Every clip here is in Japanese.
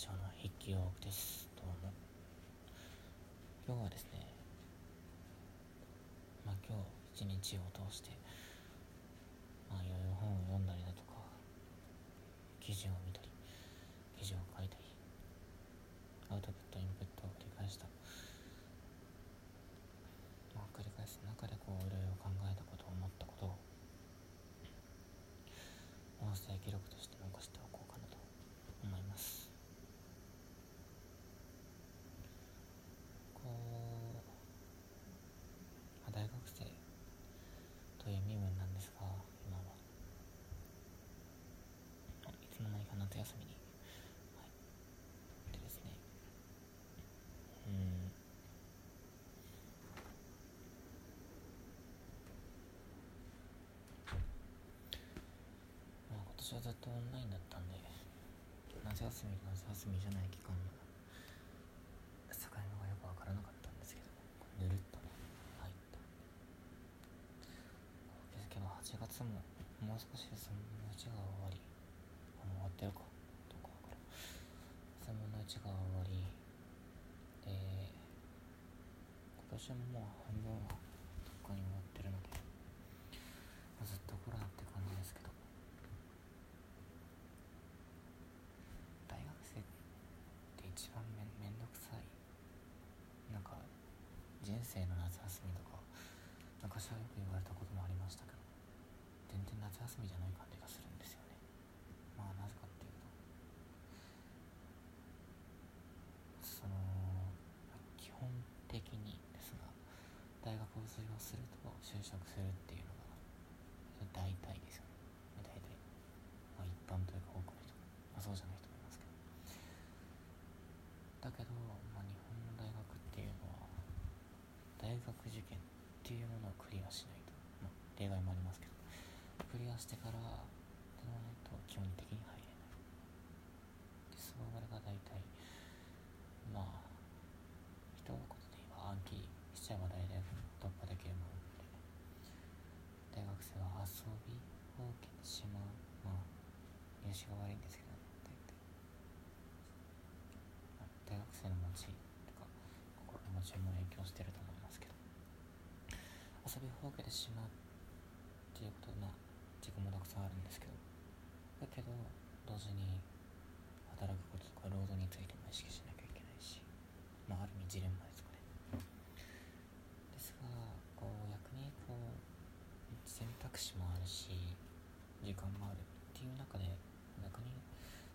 ジオの筆記用です。どうも。今日はですねまあ今日一日を通してまあいろいろ本を読んだりだとか記事を見たり記事を書いたりアウトプットインプットを繰り返したまあ繰り返す中でこういろいろ考えたこと思ったことを音声記録として残しておこうかなと思いますこう、まあ、大学生という身分なんですが今はいつの間にか夏休みに、はい、でですね。うん。まあ今年はずっとオンラインだったんで夏休み夏休みじゃない期間の境目がよく分からなかったんですけどぬるっとね入ったで。すけど8月ももう少しで3分の1が終わり。終わってるかどこか分からん3分の1が終わりで今年ももう半分はとっくに終わってるので、まあずっとコロナって感じですけど大学生って一番めめんどくさい。なんか人生の夏休みとか昔はよく言われたこともありましたけど全然夏休みじゃない感じがするんですよねまあなぜかっていうとその基本的にですが大学を卒業すると就職するっていうのが大体ですよね大体まあ一般というか多くの人、まあ、そうじゃない人もいますけどけど、まあ、日本の大学っていうのは大学受験っていうものをクリアしないと、まあ、例外もありますけどクリアしてからでないと基本的に入れないでそれが大体まあ一言で言えば暗記しちゃえば大体突破できるもので大学生は遊びを受けてしまう。まあ入試が悪いんですけど大体まあ大学生の持ちとか心の持ちも影響してると思いますけど。遊びを受けてしまうっていうことまあ自分もたくさんあるんですけど。だけど同時に働くこととか労働についても意識しなきゃいけないしまあある意味ジレンマですかねですがこう逆にこう選択肢もあるし時間もあるっていう中で逆に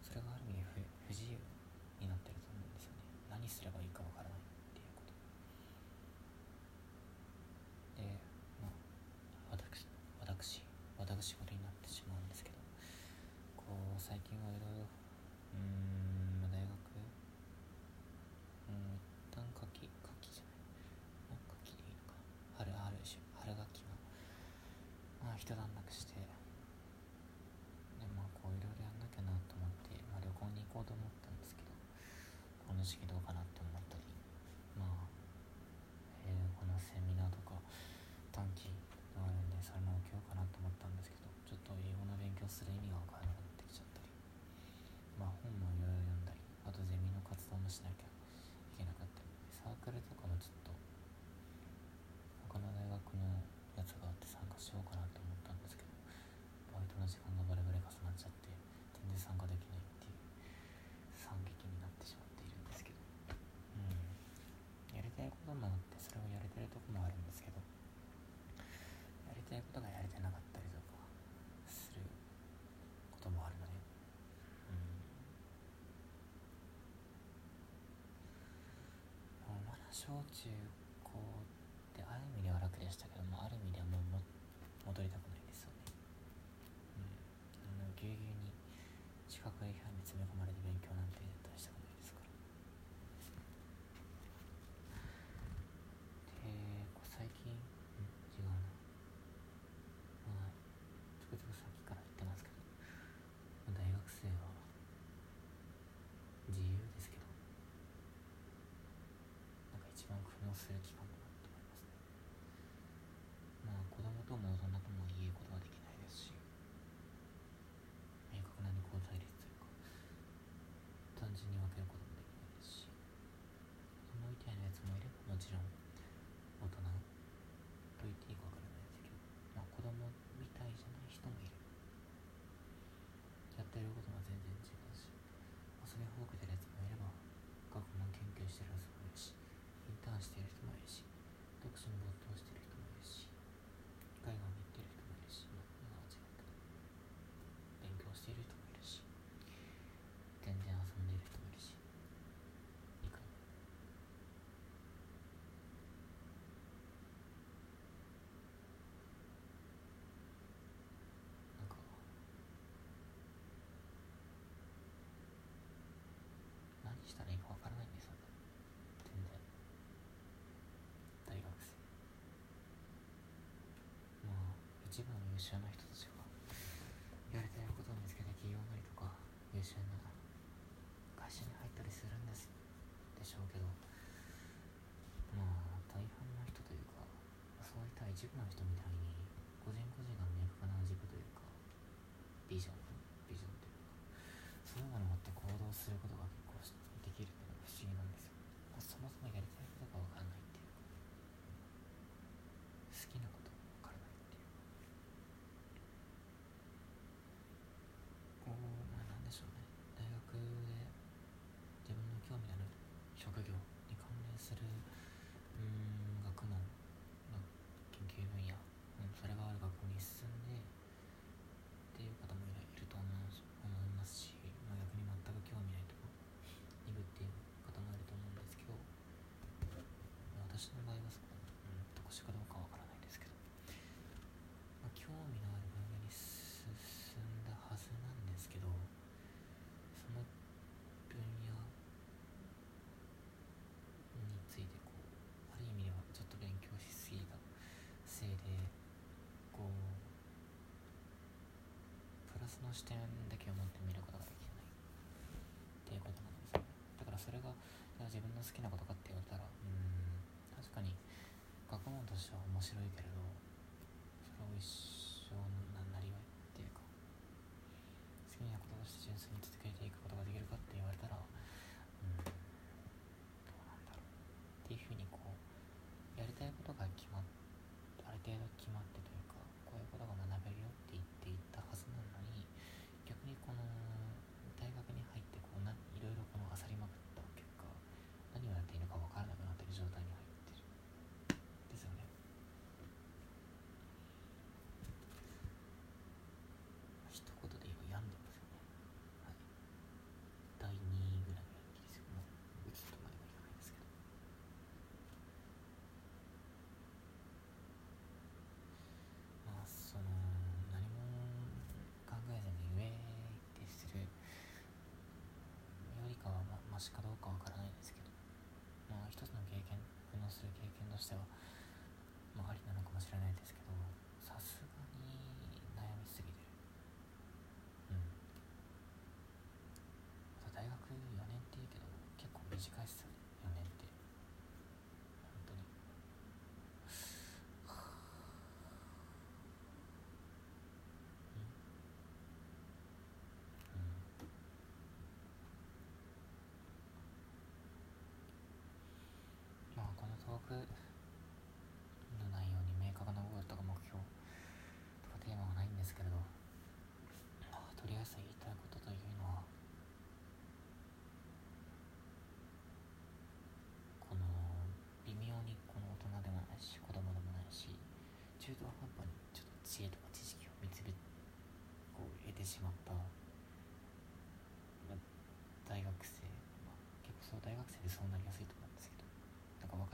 それがある意味不不自由になってると思うんですよね何すればいいかわからないっていうことでまあ私私私事になってしまうんですけどこう最近はいろいろうーんまあ大学うん一旦夏季夏季じゃない夏季でいいのかな春春春春学期はまあ一段落してでまあこういろいろやんなきゃなと思って、まあ、旅行に行こうと思ったんですけどこの時期どうかなって思ったりまあ英語のセミナーとか短期があるんでそれも受けようかなと思ったんですけどちょっと英語の勉強する意味が分からなくなってきちゃったりまあ本もいろいろ読んだりあとゼミの活動もしなきゃいけなかったりサークルとかもちょっと他の大学のつがあって参加しようかなと思ったんですけどバイトの時間がバレバレ重なっちゃって全然参加できないっていう惨劇になってしまっているんですけど。うん。やりたいこともあってそれをやれてるとこもあるんですけどやりたいことがやれてなかったりとかすることもあるので。うん。まだ小中でしたけどもある意味ではもうも戻りたくないですよね。うん。あのぎゅうぎゅうに四角い部屋に詰め込まれて勉強なんて絶対したくないですから。で最近ん違うな。まあつくづくさっきから言ってますけど大学生は自由ですけどなんか一番苦悩する期間こともそんなとも言えることはできないですし明確な二項対立というか単純に分けることもできないですし子供みたいなやつもいればもちろん大人と言っていいか分からない。一部の優秀な人たちがやりたいことを見つけて起業なりとか優秀な会社に入ったりするんですでしょうけどまあ大半の人というかそういった一部の人みたいに個人個人が明確な軸というかビジョンビジョンというかそういうものを持って行動することが結構できるっていうのが不思議なんですよそもそもやりたいことが分かんないっていうか好きなことが分からないっていうかこうまあなんでしょうね大学で自分の興味のある職業に関連するうーん学問の研究分野、うん、それがある学部に進んでっていう方もいると思うし思いますし、まあ、逆に全く興味ないとこに行くっていう方もいると思うんですけど私の場合はそこ、うん、特殊かどうかわからないですけど、まあ、興味のある分野に進んだはずなんですけどその分野についてこうある意味ではちょっと勉強しすぎたせいでこうプラスの視点だけを持って見ることができないっていうことなんですよ。だからそれが自分の好きなことかって言われたらうん確かに学問としては面白いけれどそれを一生のななりわいっていうか好きなこととして純粋に続けていくことができるかって言われたらうんどうなんだろうっていうふうにこうやりたいことが決まっある程度決まってというかこういうことが学べるよって言っていったはずなのに逆にこの大学に入ってこうないろいろこの漁りまくった結果何をやっていいのか分からなくなってる状態に入ってるですよね一言で言えば病んでますよねはい第2位ぐらいの元気ですよもう打つとまではいかないですけどまあその何も考えずに上ってするよりかはまマシかどうかわからないですけど。まあ一つの経験苦悩する経験としてはまあありなのかもしれないですけどさすがに悩みすぎてる。うん。また大学4年っていうけど結構短いっすよね。4年って本当にうんまあこの内容に明確なゴールとか目標とかテーマはないんですけれど、まあ、とりあえず言いたいことというのはこの微妙にこの大人でもないし子供でもないし中途半端にちょっと知恵とか知識を見つめこう得てしまった、まあ大学生、まあ、結構そう大学生でそうなりやすいと思う。んですけどなんか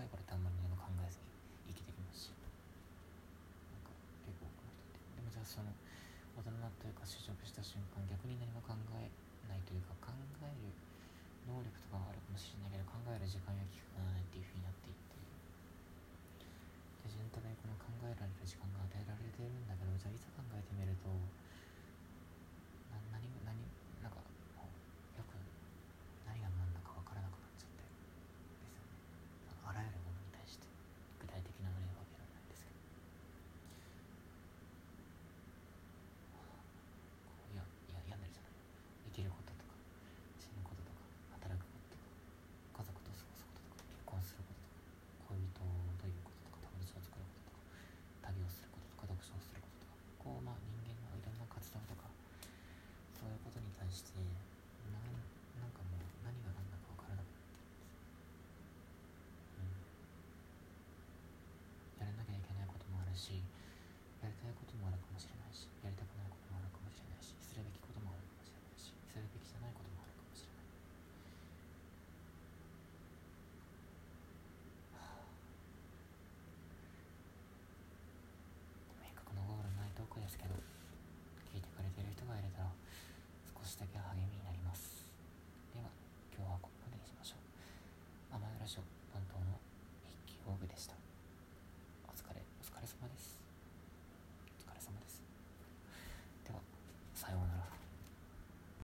若い頃ってあんまり何も考えずに生きてきますし。なんか結構多くの人って。でもじゃあその大人というか就職した瞬間逆に何も考えないというか考える能力とかはあるかもしれないけど考える時間や期間がないっていうふうになっていって。で自分のためにこの考えられる時間が与えられているんだけどじゃあいざ考えてみると